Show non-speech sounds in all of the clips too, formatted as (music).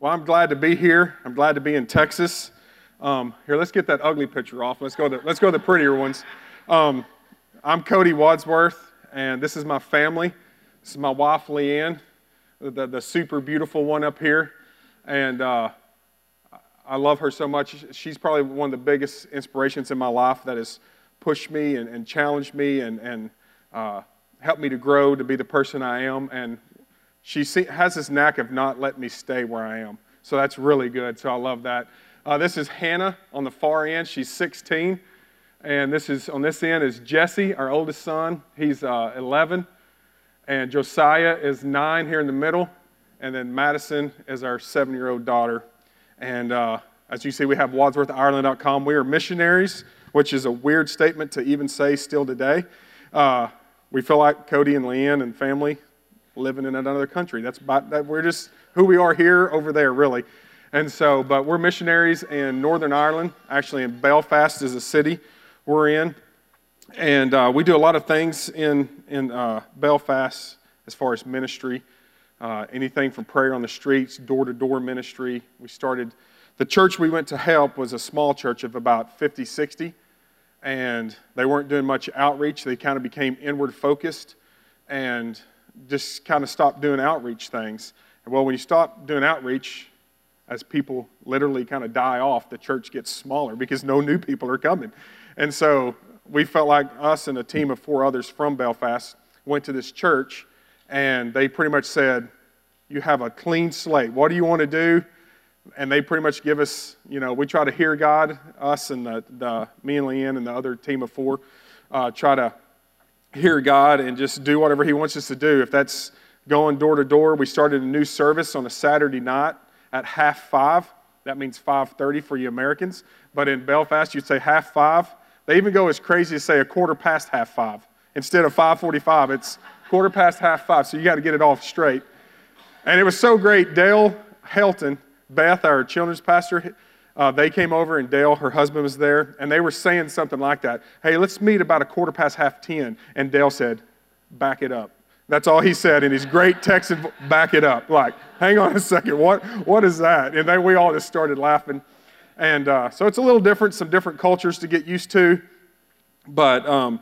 Well, I'm glad to be here. I'm glad to be in Texas. Um, here, let's get that ugly picture off. Let's go to, let's go to the prettier ones. Um, I'm Cody Wadsworth, and this is my family. This is my wife, Leanne, the, the super beautiful one up here. And uh, I love her so much. She's probably one of the biggest inspirations in my life that has pushed me and, and challenged me and, and uh, helped me to grow to be the person I am. And she has this knack of not letting me stay where I am. So that's really good. So I love that. Uh, this is Hannah on the far end. She's 16. And this is on this end is Jesse, our oldest son. He's uh, 11. And Josiah is nine here in the middle. And then Madison is our seven year old daughter. And uh, as you see, we have WadsworthIreland.com. We are missionaries, which is a weird statement to even say still today. Uh, we feel like Cody and Leanne and family living in another country. That's about, that we're just who we are here, over there, really. And so, but we're missionaries in Northern Ireland, actually in Belfast is a city we're in. And uh, we do a lot of things in, in uh, Belfast as far as ministry. Uh, anything from prayer on the streets, door to door ministry. We started, the church we went to help was a small church of about 50, 60. And they weren't doing much outreach. They kind of became inward focused. And just kind of stopped doing outreach things. And well, when you stop doing outreach, as people literally kind of die off, the church gets smaller because no new people are coming. And so we felt like us and a team of four others from Belfast went to this church, and they pretty much said, You have a clean slate. What do you want to do? And they pretty much give us, you know, we try to hear God, us and the, the me and Leanne and the other team of four, uh, try to hear God and just do whatever He wants us to do. If that's going door to door, we started a new service on a Saturday night at half five. That means 5:30 for you Americans. But in Belfast, you'd say half five. They even go as crazy as say a quarter past half five. Instead of 5:45, it's quarter past half five. So you got to get it off straight. And it was so great. Dale Helton, Beth, our children's pastor, uh, they came over, and Dale, her husband, was there, and they were saying something like that. Hey, let's meet about a quarter past half 10. And Dale said, back it up. That's all he said in his great Texan, back it up. Like, hang on a second, what, what is that? And then we all just started laughing. And uh, so it's a little different, some different cultures to get used to. But um,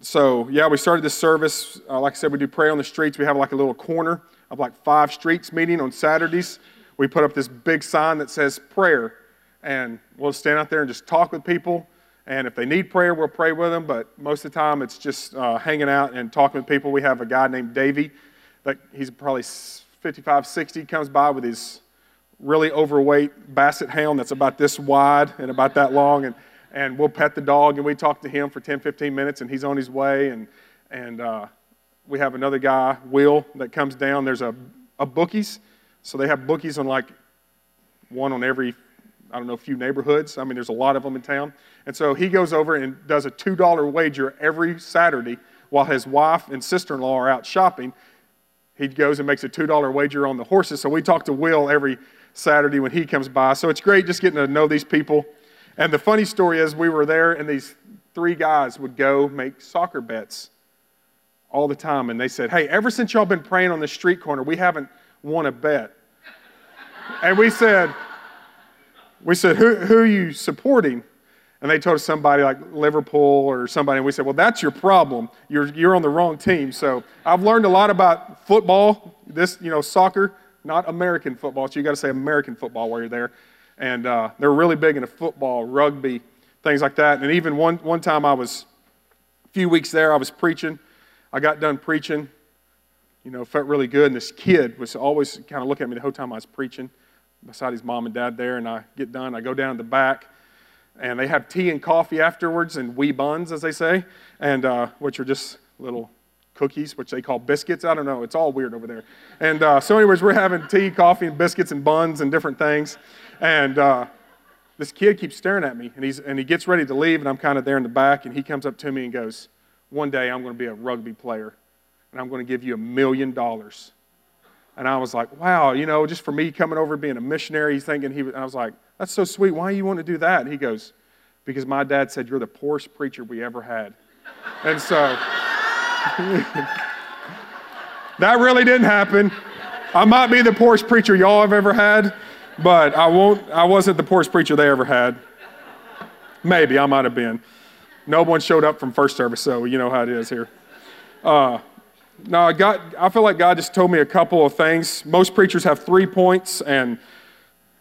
so, yeah, we started this service. Uh, like I said, we do pray on the streets. We have like a little corner of like five streets meeting on Saturdays. We put up this big sign that says prayer and we'll stand out there and just talk with people. And if they need prayer, we'll pray with them. But most of the time, it's just uh, hanging out and talking with people. We have a guy named Davey, that he's probably 55, 60, comes by with his really overweight basset hound that's about this wide and about that long. And, and we'll pet the dog and we talk to him for 10, 15 minutes, and he's on his way. And, and uh, we have another guy, Will, that comes down. There's a, a bookies. So they have bookies on like one on every I don't know, a few neighborhoods. I mean, there's a lot of them in town. And so he goes over and does a $2 wager every Saturday while his wife and sister in law are out shopping. He goes and makes a $2 wager on the horses. So we talk to Will every Saturday when he comes by. So it's great just getting to know these people. And the funny story is, we were there, and these three guys would go make soccer bets all the time. And they said, Hey, ever since y'all been praying on the street corner, we haven't won a bet. and we said, we said, who, who are you supporting? And they told us somebody like Liverpool or somebody. And we said, well, that's your problem. You're, you're on the wrong team. So I've learned a lot about football, this, you know, soccer, not American football. So you got to say American football while you're there. And uh, they're really big into football, rugby, things like that. And even one, one time I was, a few weeks there, I was preaching. I got done preaching, you know, felt really good. And this kid was always kind of looking at me the whole time I was preaching beside his mom and dad there, and I get done. I go down to the back, and they have tea and coffee afterwards, and wee buns, as they say, and uh, which are just little cookies, which they call biscuits. I don't know. It's all weird over there. And uh, so, anyways, we're having tea, coffee, and biscuits and buns and different things. And uh, this kid keeps staring at me, and, he's, and he gets ready to leave, and I'm kind of there in the back, and he comes up to me and goes, One day I'm going to be a rugby player, and I'm going to give you a million dollars. And I was like, wow, you know, just for me coming over being a missionary, he's thinking he was, I was like, that's so sweet. Why do you want to do that? And he goes, because my dad said you're the poorest preacher we ever had. And so (laughs) that really didn't happen. I might be the poorest preacher y'all have ever had, but I won't. I wasn't the poorest preacher they ever had. Maybe I might have been. No one showed up from first service, so you know how it is here. Uh, no, God, I feel like God just told me a couple of things. Most preachers have three points, and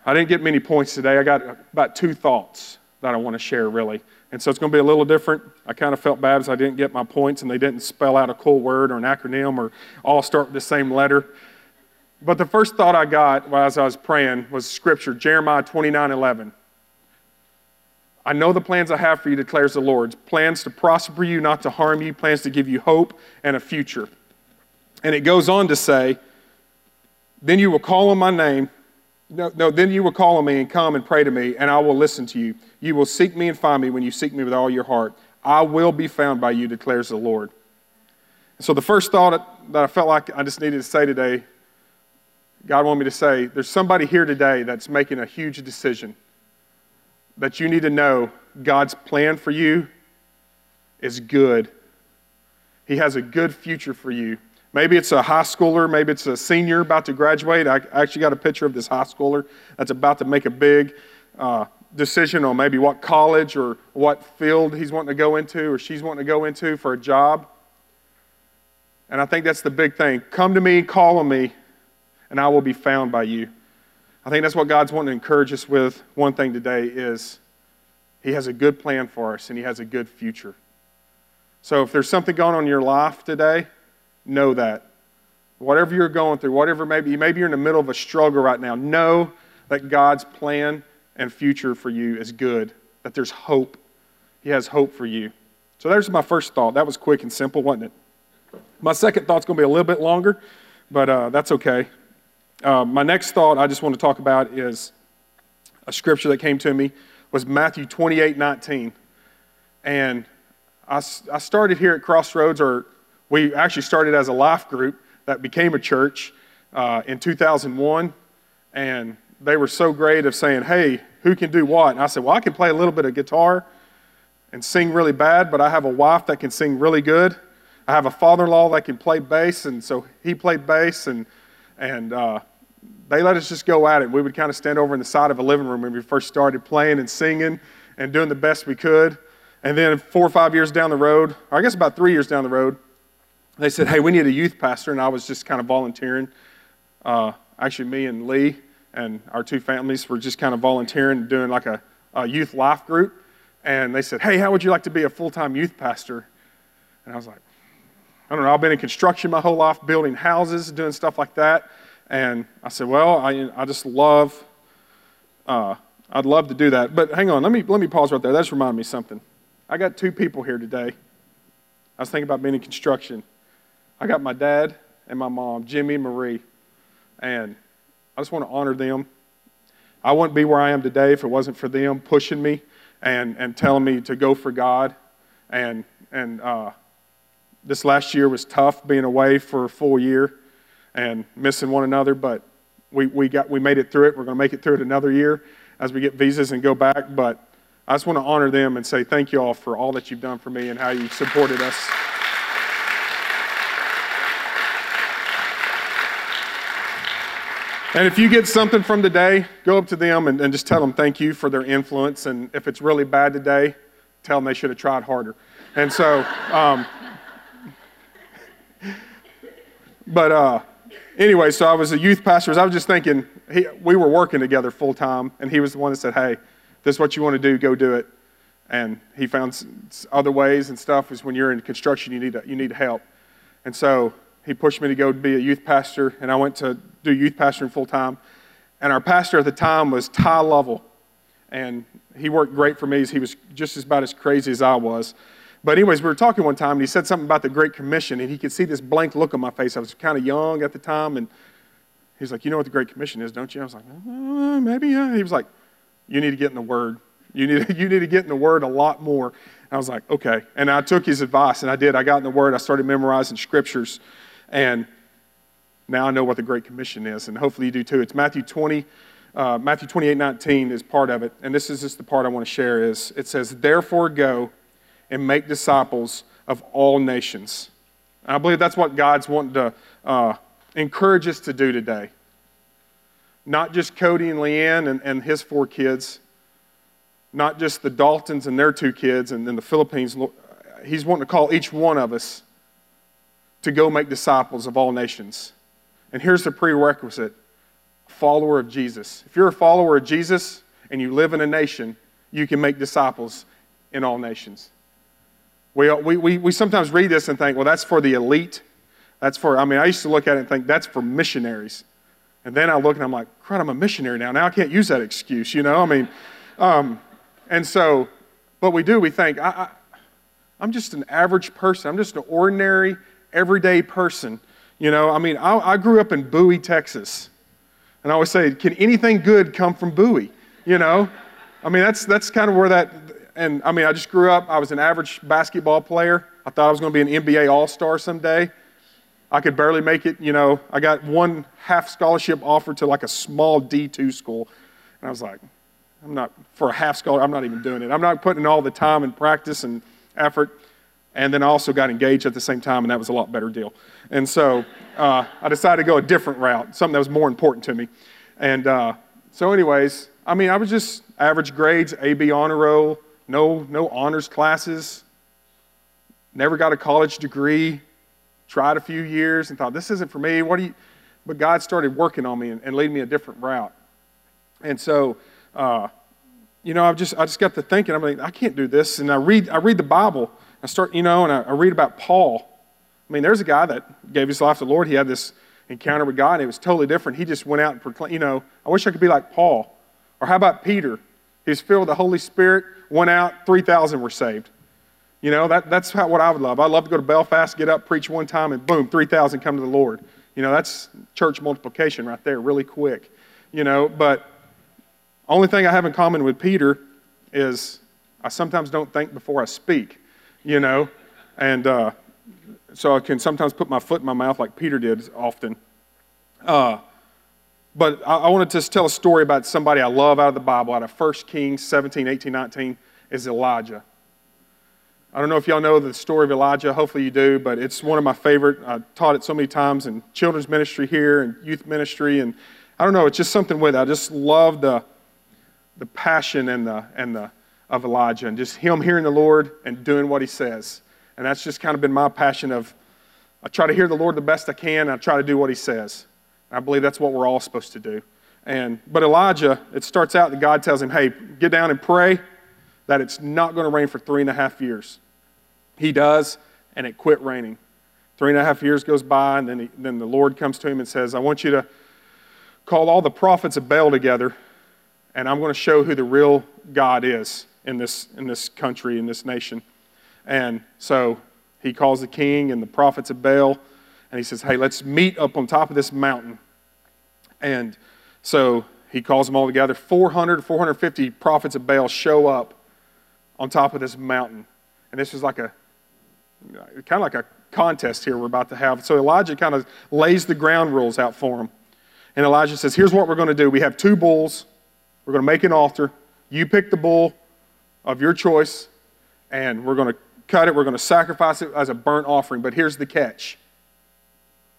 I didn't get many points today. I got about two thoughts that I want to share, really. And so it's going to be a little different. I kind of felt bad as I didn't get my points and they didn't spell out a cool word or an acronym or all start with the same letter. But the first thought I got as I was praying was scripture, Jeremiah 29 11. I know the plans I have for you, declares the Lord plans to prosper you, not to harm you, plans to give you hope and a future. And it goes on to say, Then you will call on my name. No, no, then you will call on me and come and pray to me, and I will listen to you. You will seek me and find me when you seek me with all your heart. I will be found by you, declares the Lord. So, the first thought that I felt like I just needed to say today, God wanted me to say, there's somebody here today that's making a huge decision that you need to know God's plan for you is good. He has a good future for you. Maybe it's a high schooler, maybe it's a senior about to graduate. I actually got a picture of this high schooler that's about to make a big uh, decision on maybe what college or what field he's wanting to go into or she's wanting to go into for a job. And I think that's the big thing. Come to me, call on me, and I will be found by you. I think that's what God's wanting to encourage us with. One thing today is He has a good plan for us and He has a good future. So if there's something going on in your life today, know that. Whatever you're going through, whatever maybe, maybe you're in the middle of a struggle right now, know that God's plan and future for you is good, that there's hope. He has hope for you. So there's my first thought. That was quick and simple, wasn't it? My second thought's going to be a little bit longer, but uh, that's okay. Uh, my next thought I just want to talk about is a scripture that came to me was Matthew 28 19. And I, I started here at Crossroads, or we actually started as a life group that became a church uh, in 2001. And they were so great of saying, hey, who can do what? And I said, well, I can play a little bit of guitar and sing really bad, but I have a wife that can sing really good. I have a father in law that can play bass, and so he played bass, and, and uh, they let us just go at it. We would kind of stand over in the side of a living room when we first started playing and singing and doing the best we could. And then four or five years down the road, or I guess about three years down the road, they said, hey, we need a youth pastor, and I was just kind of volunteering. Uh, actually, me and Lee and our two families were just kind of volunteering, doing like a, a youth life group. And they said, hey, how would you like to be a full-time youth pastor? And I was like, I don't know, I've been in construction my whole life, building houses, doing stuff like that. And I said, well, I, I just love, uh, I'd love to do that. But hang on, let me, let me pause right there. That just reminded me something. I got two people here today. I was thinking about being in construction. I got my dad and my mom, Jimmy and Marie, and I just want to honor them. I wouldn't be where I am today if it wasn't for them pushing me and, and telling me to go for God. And, and uh, this last year was tough being away for a full year and missing one another, but we, we, got, we made it through it. We're going to make it through it another year as we get visas and go back. But I just want to honor them and say thank you all for all that you've done for me and how you supported us. And if you get something from today, go up to them and, and, just tell them thank you for their influence. And if it's really bad today, tell them they should have tried harder. And so, um, but uh, anyway, so I was a youth pastor. I was just thinking, he, we were working together full time, and he was the one that said, hey, this is what you want to do, go do it. And he found other ways and stuff is when you're in construction, you need, you need help. And so he pushed me to go be a youth pastor, and I went to do youth pastoring full time. And our pastor at the time was Ty Lovell, and he worked great for me. He was just about as crazy as I was. But anyways, we were talking one time, and he said something about the Great Commission, and he could see this blank look on my face. I was kind of young at the time, and he's like, "You know what the Great Commission is, don't you?" I was like, uh, "Maybe." Yeah. He was like, "You need to get in the Word. You need (laughs) you need to get in the Word a lot more." And I was like, "Okay." And I took his advice, and I did. I got in the Word. I started memorizing scriptures, and now I know what the Great Commission is, and hopefully you do too. It's Matthew 20, uh, Matthew 28, 19 is part of it. And this is just the part I want to share is it says, Therefore go and make disciples of all nations. And I believe that's what God's wanting to uh, encourage us to do today. Not just Cody and Leanne and, and his four kids, not just the Daltons and their two kids, and then the Philippines. He's wanting to call each one of us to go make disciples of all nations. And here's the prerequisite follower of Jesus. If you're a follower of Jesus and you live in a nation, you can make disciples in all nations. We, we, we, we sometimes read this and think, well, that's for the elite. That's for, I mean, I used to look at it and think, that's for missionaries. And then I look and I'm like, crud, I'm a missionary now. Now I can't use that excuse, you know? I mean, um, and so, but we do, we think, I, I, I'm just an average person. I'm just an ordinary, everyday person. You know, I mean, I, I grew up in Bowie, Texas. And I always say, can anything good come from Bowie? You know? I mean, that's, that's kind of where that, and I mean, I just grew up, I was an average basketball player. I thought I was going to be an NBA All Star someday. I could barely make it. You know, I got one half scholarship offer to like a small D2 school. And I was like, I'm not, for a half scholar, I'm not even doing it. I'm not putting in all the time and practice and effort. And then I also got engaged at the same time, and that was a lot better deal. And so uh, I decided to go a different route, something that was more important to me. And uh, so, anyways, I mean, I was just average grades, AB honor roll, no, no honors classes, never got a college degree, tried a few years and thought, this isn't for me. What do you? But God started working on me and, and leading me a different route. And so, uh, you know, I just I just got to thinking, I'm like, I can't do this. And I read I read the Bible. I start, you know, and I, I read about Paul. I mean, there's a guy that gave his life to the Lord. He had this encounter with God, and it was totally different. He just went out and proclaimed, you know, I wish I could be like Paul. Or how about Peter? He was filled with the Holy Spirit, went out, 3,000 were saved. You know, that, that's how, what I would love. I'd love to go to Belfast, get up, preach one time, and boom, 3,000 come to the Lord. You know, that's church multiplication right there, really quick. You know, but only thing I have in common with Peter is I sometimes don't think before I speak, you know, and uh, so I can sometimes put my foot in my mouth like Peter did often. Uh, but I, I want to tell a story about somebody I love out of the Bible, out of 1 Kings 17, 18, 19, is Elijah. I don't know if y'all know the story of Elijah. Hopefully you do, but it's one of my favorite. I taught it so many times in children's ministry here and youth ministry. And I don't know, it's just something with it. I just love the, the passion and the, and the, of Elijah and just him hearing the Lord and doing what he says. And that's just kind of been my passion of I try to hear the Lord the best I can and I try to do what he says. I believe that's what we're all supposed to do. And, but Elijah, it starts out that God tells him, hey, get down and pray that it's not going to rain for three and a half years. He does, and it quit raining. Three and a half years goes by, and then, he, then the Lord comes to him and says, I want you to call all the prophets of Baal together, and I'm going to show who the real God is in this, in this country, in this nation. And so he calls the king and the prophets of Baal, and he says, Hey, let's meet up on top of this mountain. And so he calls them all together. 400, 450 prophets of Baal show up on top of this mountain. And this is like a kind of like a contest here we're about to have. So Elijah kind of lays the ground rules out for them. And Elijah says, Here's what we're going to do. We have two bulls. We're going to make an altar. You pick the bull of your choice, and we're going to cut it. We're going to sacrifice it as a burnt offering. But here's the catch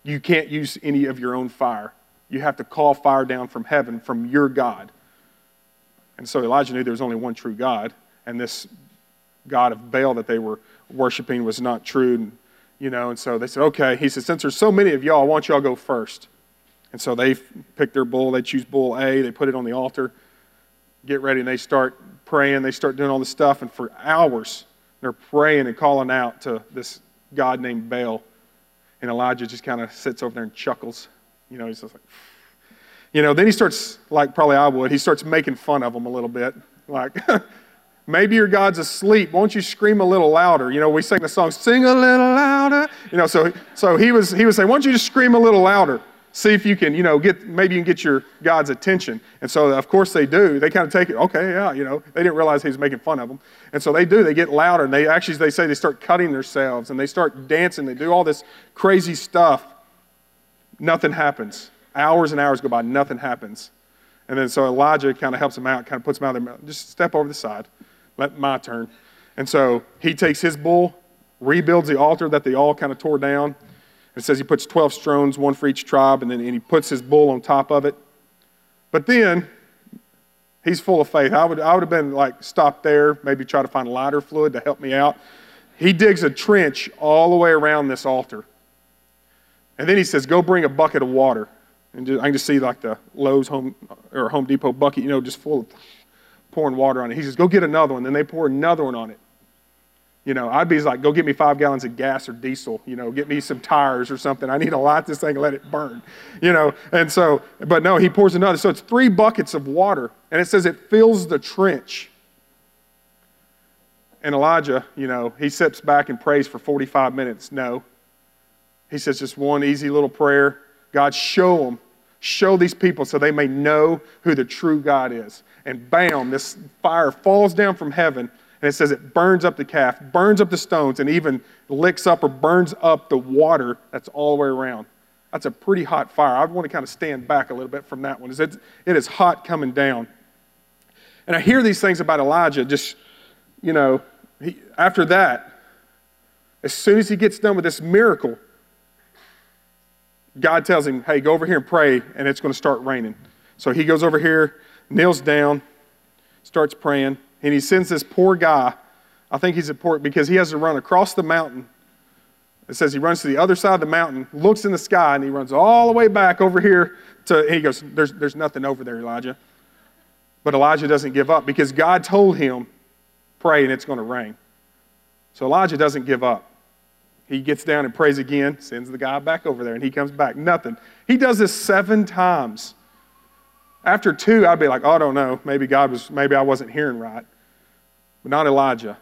you can't use any of your own fire. You have to call fire down from heaven from your God. And so Elijah knew there was only one true God, and this God of Baal that they were worshiping was not true. And, You know, and so they said, okay. He said, since there's so many of y'all, I want y'all go first. And so they pick their bull, they choose bull A, they put it on the altar, get ready, and they start praying, they start doing all this stuff, and for hours they're praying and calling out to this God named Baal. And Elijah just kind of sits over there and chuckles. You know, he's just like, you know, then he starts, like probably I would, he starts making fun of them a little bit. Like, (laughs) maybe your God's asleep. Won't you scream a little louder? You know, we sing the song, sing a little louder. You know, so, so he, was, he was saying, why don't you just scream a little louder? See if you can, you know, get maybe you can get your God's attention. And so, of course, they do. They kind of take it, okay, yeah, you know, they didn't realize he was making fun of them. And so they do. They get louder, and they actually, they say they start cutting themselves, and they start dancing. They do all this crazy stuff. Nothing happens. Hours and hours go by, nothing happens. And then so Elijah kind of helps them out, kind of puts them out there, just step over the side, let my turn. And so he takes his bull, rebuilds the altar that they all kind of tore down, It says he puts 12 stones, one for each tribe, and then and he puts his bull on top of it. But then he's full of faith. I would, I would have been like, stop there, maybe try to find a lighter fluid to help me out. He digs a trench all the way around this altar. And then he says, go bring a bucket of water. And just, I can just see like the Lowe's home or Home Depot bucket, you know, just full of pouring water on it. He says, go get another one. Then they pour another one on it. You know, I'd be like, go get me five gallons of gas or diesel. You know, get me some tires or something. I need to light this thing and let it burn. You know, and so, but no, he pours another. So it's three buckets of water, and it says it fills the trench. And Elijah, you know, he sits back and prays for 45 minutes. No. He says just one easy little prayer God, show them, show these people so they may know who the true God is. And bam, this fire falls down from heaven and it says it burns up the calf, burns up the stones, and even licks up or burns up the water that's all the way around. That's a pretty hot fire. I want to kind of stand back a little bit from that one. It is hot coming down. And I hear these things about Elijah, just, you know, he, after that, as soon as he gets done with this miracle, God tells him, hey, go over here and pray, and it's going to start raining. So he goes over here, kneels down, starts praying. And he sends this poor guy, I think he's important because he has to run across the mountain. It says he runs to the other side of the mountain, looks in the sky, and he runs all the way back over here to, he goes, there's, there's nothing over there, Elijah. But Elijah doesn't give up because God told him, pray and it's going to rain. So Elijah doesn't give up. He gets down and prays again, sends the guy back over there, and he comes back. Nothing. He does this seven times. After two, I'd be like, oh, I don't know. Maybe God was, maybe I wasn't hearing right. But not Elijah.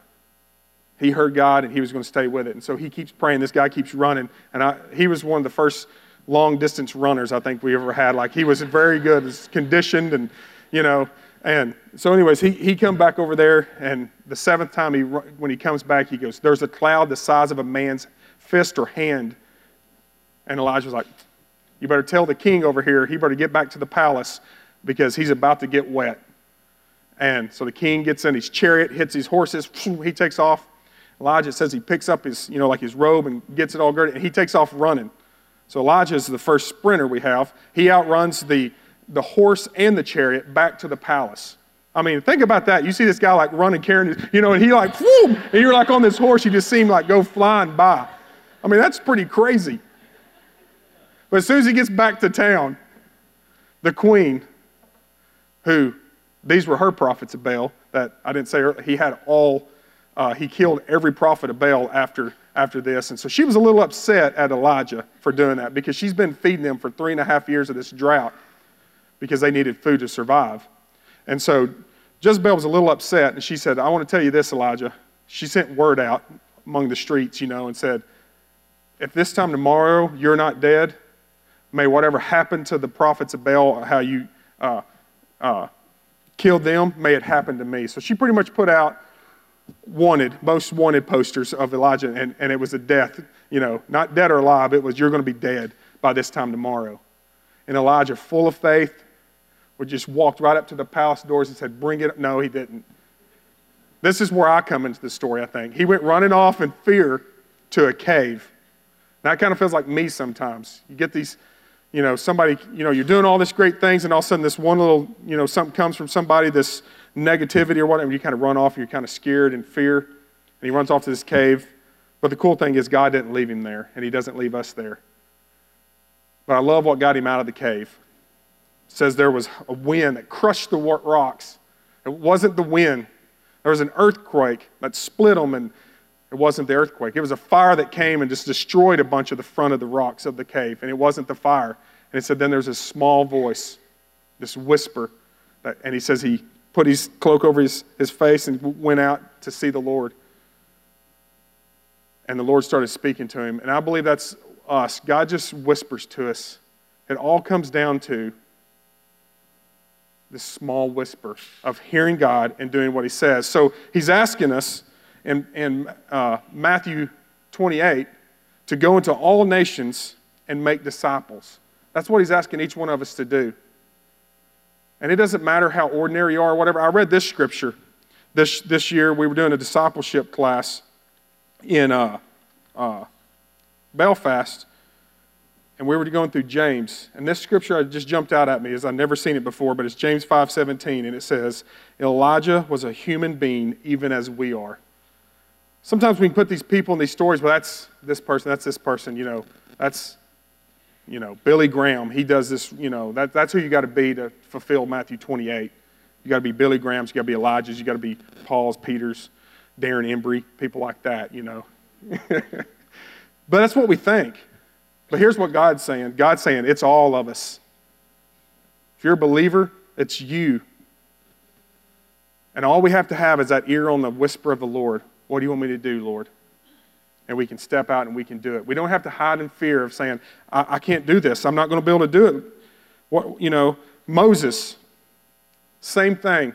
He heard God and he was going to stay with it. And so he keeps praying. This guy keeps running. And I, he was one of the first long distance runners I think we ever had. Like he was very good, was conditioned, and, you know. And so, anyways, he, he come back over there. And the seventh time, he, when he comes back, he goes, There's a cloud the size of a man's fist or hand. And Elijah's like, You better tell the king over here, he better get back to the palace because he's about to get wet. And so the king gets in his chariot, hits his horses, he takes off. Elijah says he picks up his, you know, like his robe and gets it all girded, and he takes off running. So Elijah is the first sprinter we have. He outruns the, the horse and the chariot back to the palace. I mean, think about that. You see this guy like running, carrying, his, you know, and he like, whoom, and you're like on this horse, you just seem like go flying by. I mean, that's pretty crazy. But as soon as he gets back to town, the queen, who these were her prophets of Baal that I didn't say. He had all, uh, he killed every prophet of Baal after, after this. And so she was a little upset at Elijah for doing that because she's been feeding them for three and a half years of this drought because they needed food to survive. And so Jezebel was a little upset and she said, I want to tell you this, Elijah. She sent word out among the streets, you know, and said, If this time tomorrow you're not dead, may whatever happened to the prophets of Baal, how you, uh, uh, killed them, may it happen to me. So she pretty much put out wanted, most wanted posters of Elijah, and, and it was a death, you know, not dead or alive, it was you're going to be dead by this time tomorrow. And Elijah, full of faith, would just walked right up to the palace doors and said, Bring it up. No, he didn't. This is where I come into the story, I think. He went running off in fear to a cave. Now that kind of feels like me sometimes. You get these you know, somebody, you know, you're doing all this great things, and all of a sudden this one little, you know, something comes from somebody, this negativity or whatever, you kind of run off, and you're kind of scared and fear, and he runs off to this cave. But the cool thing is, God didn't leave him there, and he doesn't leave us there. But I love what got him out of the cave. It says there was a wind that crushed the rocks. It wasn't the wind. There was an earthquake that split them, and it wasn't the earthquake. It was a fire that came and just destroyed a bunch of the front of the rocks of the cave, and it wasn't the fire. And it said, then there's a small voice, this whisper, that, and he says he put his cloak over his, his face and went out to see the Lord. And the Lord started speaking to him. And I believe that's us. God just whispers to us. It all comes down to this small whisper of hearing God and doing what he says. So he's asking us in, in uh, Matthew 28 to go into all nations and make disciples. That's what he's asking each one of us to do. And it doesn't matter how ordinary you are or whatever. I read this scripture this, this year. We were doing a discipleship class in uh, uh, Belfast. and we were going through James, and this scripture just jumped out at me as I've never seen it before, but it's James 5:17, and it says, Elijah was a human being even as we are. Sometimes we can put these people in these stories, well, that's this person, that's this person, you know, that's, you know, Billy Graham. He does this, you know, that, that's who you got to be to fulfill Matthew 28. You got to be Billy Graham's, you got to be Elijah's, you got to be Paul's, Peter's, Darren Embry, people like that, you know. (laughs) but that's what we think. But here's what God's saying God's saying it's all of us. If you're a believer, it's you. And all we have to have is that ear on the whisper of the Lord. What do you want me to do, Lord? And we can step out and we can do it. We don't have to hide in fear of saying, I, I can't do this. I'm not going to be able to do it. What, you know, Moses, same thing.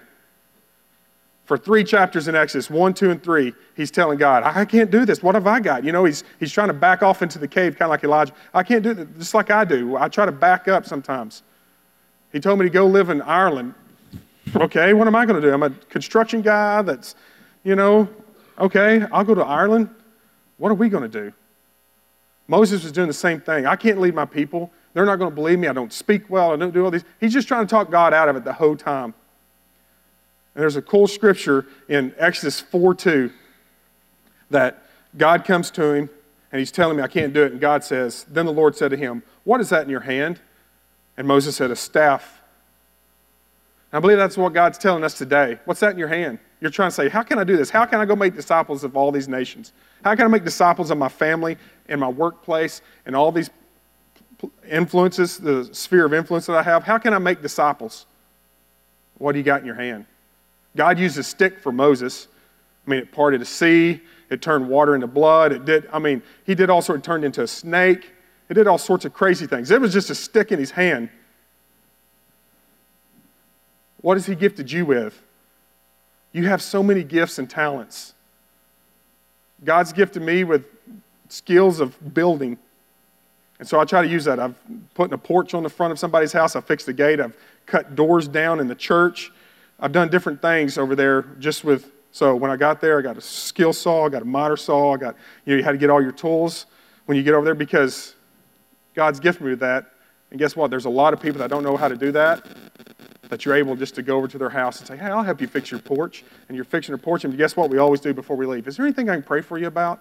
For three chapters in Exodus, one, two, and three, he's telling God, I can't do this. What have I got? You know, he's, he's trying to back off into the cave, kind of like Elijah. I can't do this, just like I do. I try to back up sometimes. He told me to go live in Ireland. Okay, what am I going to do? I'm a construction guy that's, you know, Okay, I'll go to Ireland. What are we going to do? Moses was doing the same thing. I can't lead my people. They're not going to believe me. I don't speak well. I don't do all these. He's just trying to talk God out of it the whole time. And there's a cool scripture in Exodus 4 2 that God comes to him and he's telling me I can't do it. And God says, Then the Lord said to him, What is that in your hand? And Moses said, A staff. I believe that's what God's telling us today. What's that in your hand? You're trying to say, how can I do this? How can I go make disciples of all these nations? How can I make disciples of my family and my workplace and all these influences, the sphere of influence that I have? How can I make disciples? What do you got in your hand? God used a stick for Moses. I mean, it parted a sea, it turned water into blood. It did, I mean, he did all sorts, it turned into a snake. It did all sorts of crazy things. It was just a stick in his hand. What has he gifted you with? You have so many gifts and talents. God's gifted me with skills of building. And so I try to use that. I've put in a porch on the front of somebody's house. I've fixed a gate. I've cut doors down in the church. I've done different things over there just with. So when I got there, I got a skill saw, I got a miter saw, I got, you know, you had to get all your tools when you get over there because God's gifted me with that. And guess what? There's a lot of people that don't know how to do that that you're able just to go over to their house and say, hey, I'll help you fix your porch. And you're fixing their porch. And guess what we always do before we leave? Is there anything I can pray for you about?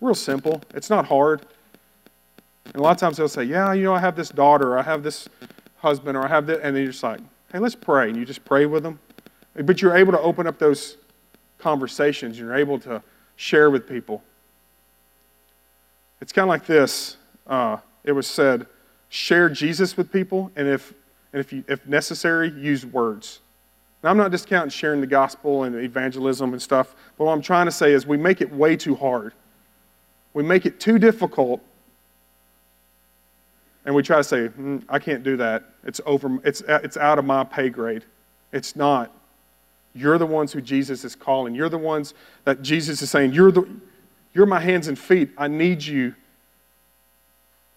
Real simple. It's not hard. And a lot of times they'll say, yeah, you know, I have this daughter, or I have this husband, or I have this. And then you're just like, hey, let's pray. And you just pray with them. But you're able to open up those conversations. You're able to share with people. It's kind of like this. Uh, it was said, share Jesus with people, and if and if, you, if necessary, use words. Now, I'm not discounting sharing the gospel and evangelism and stuff, but what I'm trying to say is we make it way too hard. We make it too difficult, and we try to say, mm, I can't do that. It's, over, it's, it's out of my pay grade. It's not. You're the ones who Jesus is calling. You're the ones that Jesus is saying, You're, the, you're my hands and feet. I need you.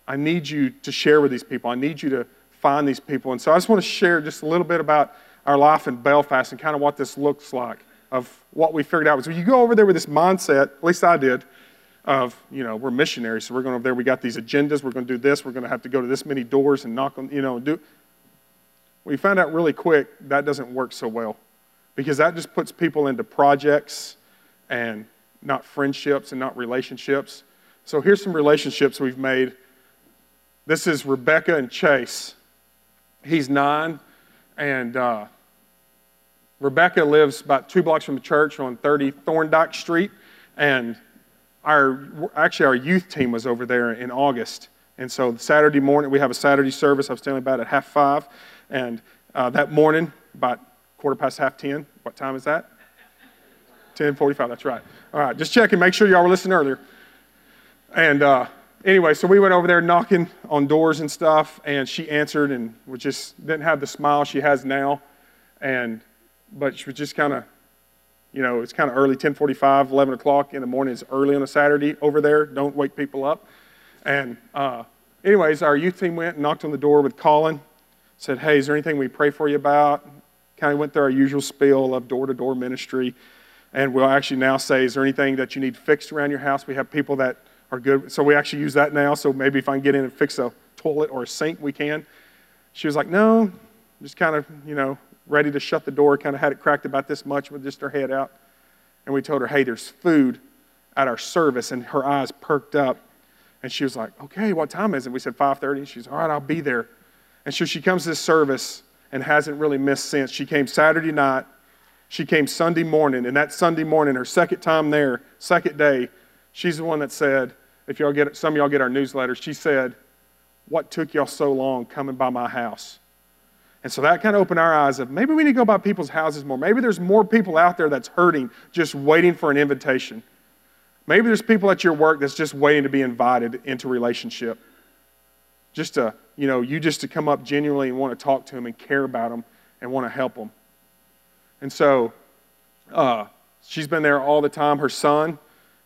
I need you to share with these people. I need you to find these people. And so I just want to share just a little bit about our life in Belfast and kind of what this looks like of what we figured out. So you go over there with this mindset, at least I did, of, you know, we're missionaries, so we're going over there, we got these agendas, we're going to do this, we're going to have to go to this many doors and knock on, you know, do. We found out really quick that doesn't work so well because that just puts people into projects and not friendships and not relationships. So here's some relationships we've made. This is Rebecca and Chase. He's nine, and uh, Rebecca lives about two blocks from the church on 30 Thorndyke Street. And our, actually, our youth team was over there in August. And so Saturday morning, we have a Saturday service. I was telling about at half five. And uh, that morning, about quarter past half 10, what time is that? 10.45, that's right. All right, just checking, make sure y'all were listening earlier. And uh, anyway, so we went over there knocking on doors and stuff, and she answered and was just didn't have the smile she has now, and but she was just kind of, you know, it's kind of early, 10:45, 11 o'clock in the morning. It's early on a Saturday over there. Don't wake people up. And uh, anyways, our youth team went and knocked on the door with Colin, said, "Hey, is there anything we pray for you about?" Kind of went through our usual spiel of door-to-door ministry, and we'll actually now say, "Is there anything that you need fixed around your house?" We have people that are good. So we actually use that now. So maybe if I can get in and fix a toilet or a sink we can. She was like, No, just kind of, you know, ready to shut the door, kind of had it cracked about this much with just her head out. And we told her, Hey, there's food at our service. And her eyes perked up. And she was like, Okay, what time is it? We said 5:30. She's all right, I'll be there. And so she comes to this service and hasn't really missed since. She came Saturday night. She came Sunday morning, and that Sunday morning, her second time there, second day, she's the one that said, if y'all get some of y'all get our newsletters, she said, What took y'all so long coming by my house? And so that kind of opened our eyes of maybe we need to go by people's houses more. Maybe there's more people out there that's hurting, just waiting for an invitation. Maybe there's people at your work that's just waiting to be invited into relationship. Just to, you know, you just to come up genuinely and want to talk to them and care about them and want to help them. And so uh, she's been there all the time. Her son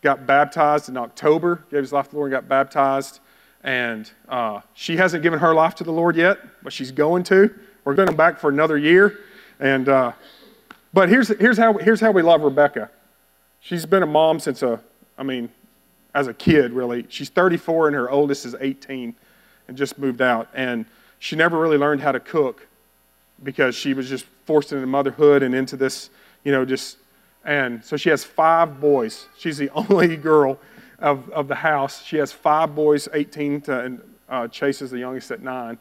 got baptized in October, gave his life to the Lord and got baptized. And uh, she hasn't given her life to the Lord yet, but she's going to. We're going back for another year. And, uh, but here's, here's, how, here's how we love Rebecca. She's been a mom since a, I mean, as a kid, really. She's 34 and her oldest is 18 and just moved out. And she never really learned how to cook because she was just forced into motherhood and into this, you know, just, and so she has five boys. She's the (laughs) only girl of, of the house. She has five boys, 18 to, and uh, Chase is the youngest at nine.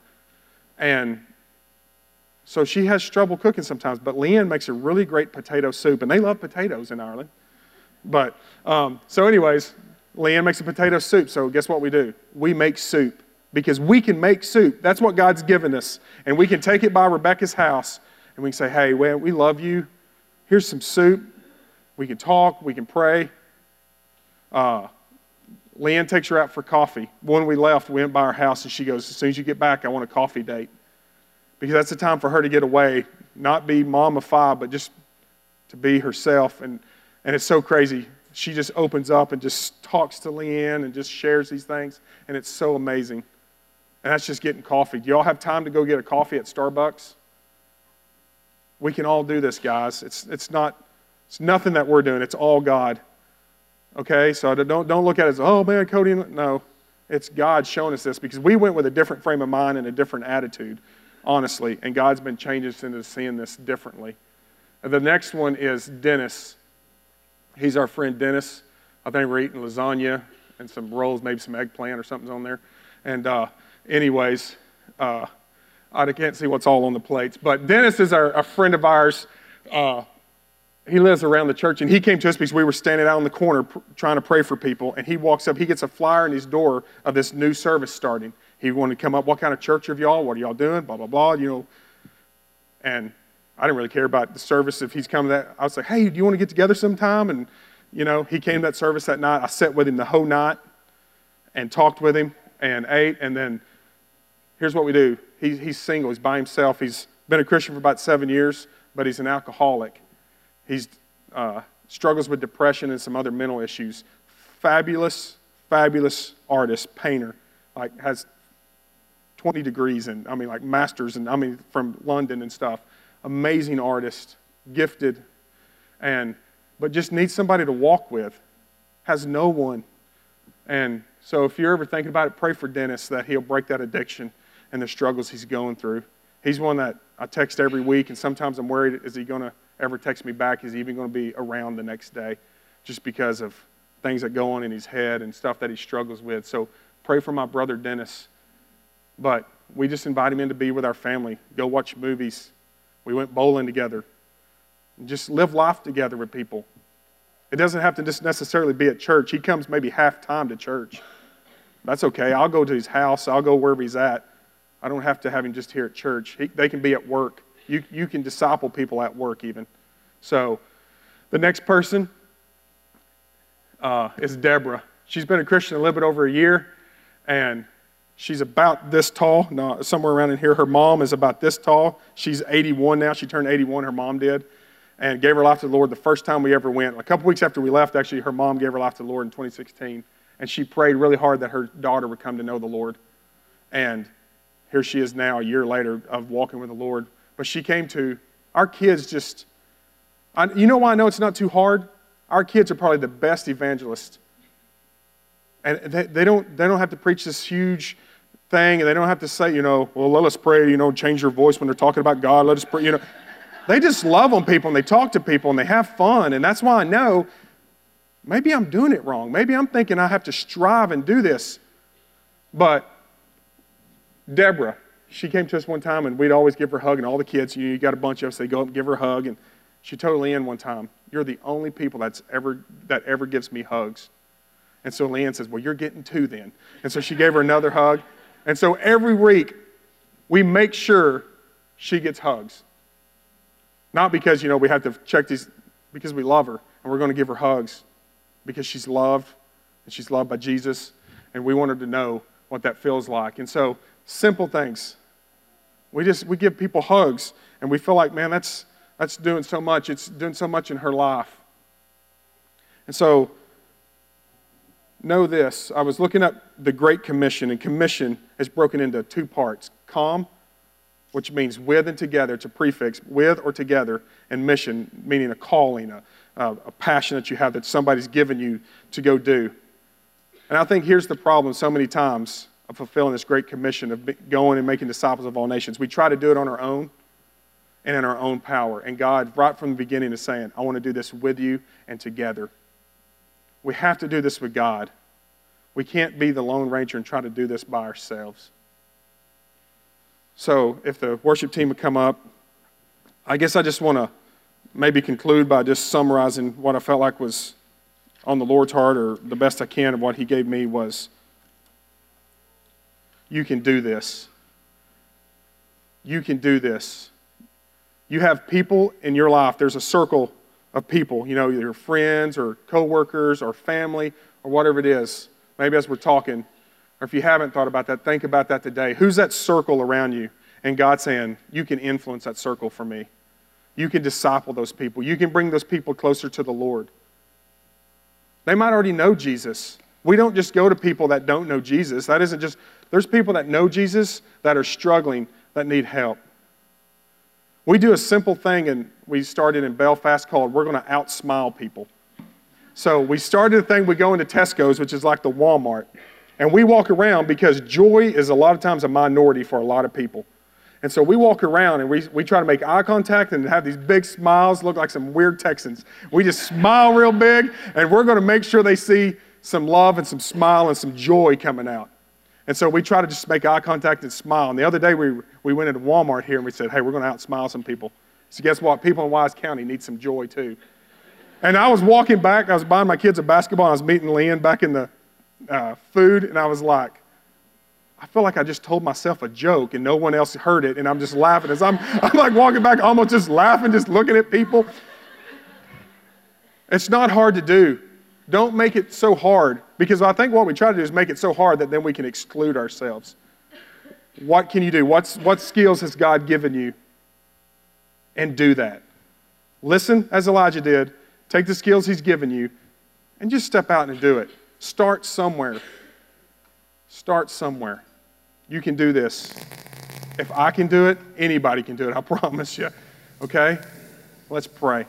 And so she has trouble cooking sometimes, but Leanne makes a really great potato soup, and they love potatoes in Ireland. But um, so, anyways, Leanne makes a potato soup. So guess what we do? We make soup because we can make soup. That's what God's given us, and we can take it by Rebecca's house, and we can say, "Hey, well, we love you. Here's some soup. We can talk. We can pray." Uh, Leanne takes her out for coffee. When we left, we went by her house, and she goes, "As soon as you get back, I want a coffee date." because that's the time for her to get away, not be mom of five, but just to be herself. And, and it's so crazy. She just opens up and just talks to Leanne and just shares these things, and it's so amazing. And that's just getting coffee. Do y'all have time to go get a coffee at Starbucks? We can all do this, guys. It's, it's, not, it's nothing that we're doing, it's all God. Okay? So don't, don't look at it as, oh man, Cody. No, it's God showing us this because we went with a different frame of mind and a different attitude honestly. And God's been changing us into seeing this differently. The next one is Dennis. He's our friend Dennis. I think we're eating lasagna and some rolls, maybe some eggplant or something's on there. And, uh, anyways, uh, I can't see what's all on the plates. But Dennis is our, a friend of ours. Uh, he lives around the church, and he came to us because we were standing out in the corner pr- trying to pray for people. And he walks up, he gets a flyer in his door of this new service starting. He wanted to come up, what kind of church of y'all? What are y'all doing? Blah, blah, blah, you know. And I didn't really care about the service if he's coming that. I was like, hey, do you want to get together sometime? And, you know, he came to that service that night. I sat with him the whole night and talked with him and ate. And then here's what we do he, he's single, he's by himself. He's been a Christian for about seven years, but he's an alcoholic. He's uh, struggles with depression and some other mental issues. Fabulous, fabulous artist, painter. Like has 20 degrees and I mean like masters and I mean from London and stuff. Amazing artist, gifted, and but just needs somebody to walk with. Has no one. And so if you're ever thinking about it, pray for Dennis that he'll break that addiction and the struggles he's going through. He's one that I text every week, and sometimes I'm worried is he going to ever text me back? Is even going to be around the next day? Just because of things that go on in his head and stuff that he struggles with. So pray for my brother Dennis but we just invite him in to be with our family, go watch movies. We went bowling together. Just live life together with people. It doesn't have to just necessarily be at church. He comes maybe half time to church. That's okay. I'll go to his house. I'll go wherever he's at. I don't have to have him just here at church. He, they can be at work. You, you can disciple people at work even. So the next person uh, is Deborah. She's been a Christian a little bit over a year, and She's about this tall, no, somewhere around in here. Her mom is about this tall. She's 81 now. She turned 81, her mom did, and gave her life to the Lord the first time we ever went. A couple weeks after we left, actually, her mom gave her life to the Lord in 2016. And she prayed really hard that her daughter would come to know the Lord. And here she is now, a year later, of walking with the Lord. But she came to, our kids just, I, you know why I know it's not too hard? Our kids are probably the best evangelists. And they, they, don't, they don't have to preach this huge thing, and they don't have to say, you know, well, let us pray, you know, change your voice when they're talking about God, let us pray, you know. They just love on people and they talk to people and they have fun. And that's why I know maybe I'm doing it wrong. Maybe I'm thinking I have to strive and do this. But Deborah, she came to us one time and we'd always give her a hug, and all the kids, you, got a bunch of us, they go up and give her a hug. And she told Leanne one time, You're the only people that's ever, that ever gives me hugs. And so Leanne says, Well, you're getting two then. And so she gave her another hug. And so every week, we make sure she gets hugs. Not because, you know, we have to check these, because we love her and we're going to give her hugs because she's loved and she's loved by Jesus. And we want her to know what that feels like. And so, simple things. We just, we give people hugs and we feel like, man, that's, that's doing so much. It's doing so much in her life. And so, know this. I was looking up the Great Commission, and commission is broken into two parts com, which means with and together. It's a prefix, with or together, and mission, meaning a calling, a, a passion that you have that somebody's given you to go do. And I think here's the problem so many times of fulfilling this great commission of going and making disciples of all nations. We try to do it on our own and in our own power. And God, right from the beginning, is saying, I want to do this with you and together. We have to do this with God. We can't be the Lone Ranger and try to do this by ourselves. So, if the worship team would come up, I guess I just want to maybe conclude by just summarizing what I felt like was on the Lord's heart, or the best I can of what He gave me was you can do this. You can do this. You have people in your life, there's a circle of people, you know, your friends or coworkers or family or whatever it is. Maybe as we're talking, or if you haven't thought about that, think about that today. Who's that circle around you? And God saying, You can influence that circle for me. You can disciple those people. You can bring those people closer to the Lord. They might already know Jesus. We don't just go to people that don't know Jesus. That isn't just, there's people that know Jesus that are struggling, that need help. We do a simple thing, and we started in Belfast called We're going to outsmile people. So we started a thing, we go into Tesco's, which is like the Walmart, and we walk around because joy is a lot of times a minority for a lot of people. And so we walk around and we, we try to make eye contact and have these big smiles, look like some weird Texans. We just smile real big, and we're going to make sure they see some love and some smile and some joy coming out. And so we try to just make eye contact and smile. And the other day we, we went into Walmart here and we said, hey, we're going to outsmile some people. So guess what? People in Wise County need some joy too. And I was walking back, I was buying my kids a basketball, And I was meeting Lynn back in the uh, food, and I was like, I feel like I just told myself a joke and no one else heard it, and I'm just laughing as I'm, (laughs) I'm like walking back, almost just laughing, just looking at people. It's not hard to do. Don't make it so hard because I think what we try to do is make it so hard that then we can exclude ourselves. What can you do? What's, what skills has God given you? And do that. Listen as Elijah did. Take the skills he's given you and just step out and do it. Start somewhere. Start somewhere. You can do this. If I can do it, anybody can do it. I (laughs) promise you. Okay? Let's pray.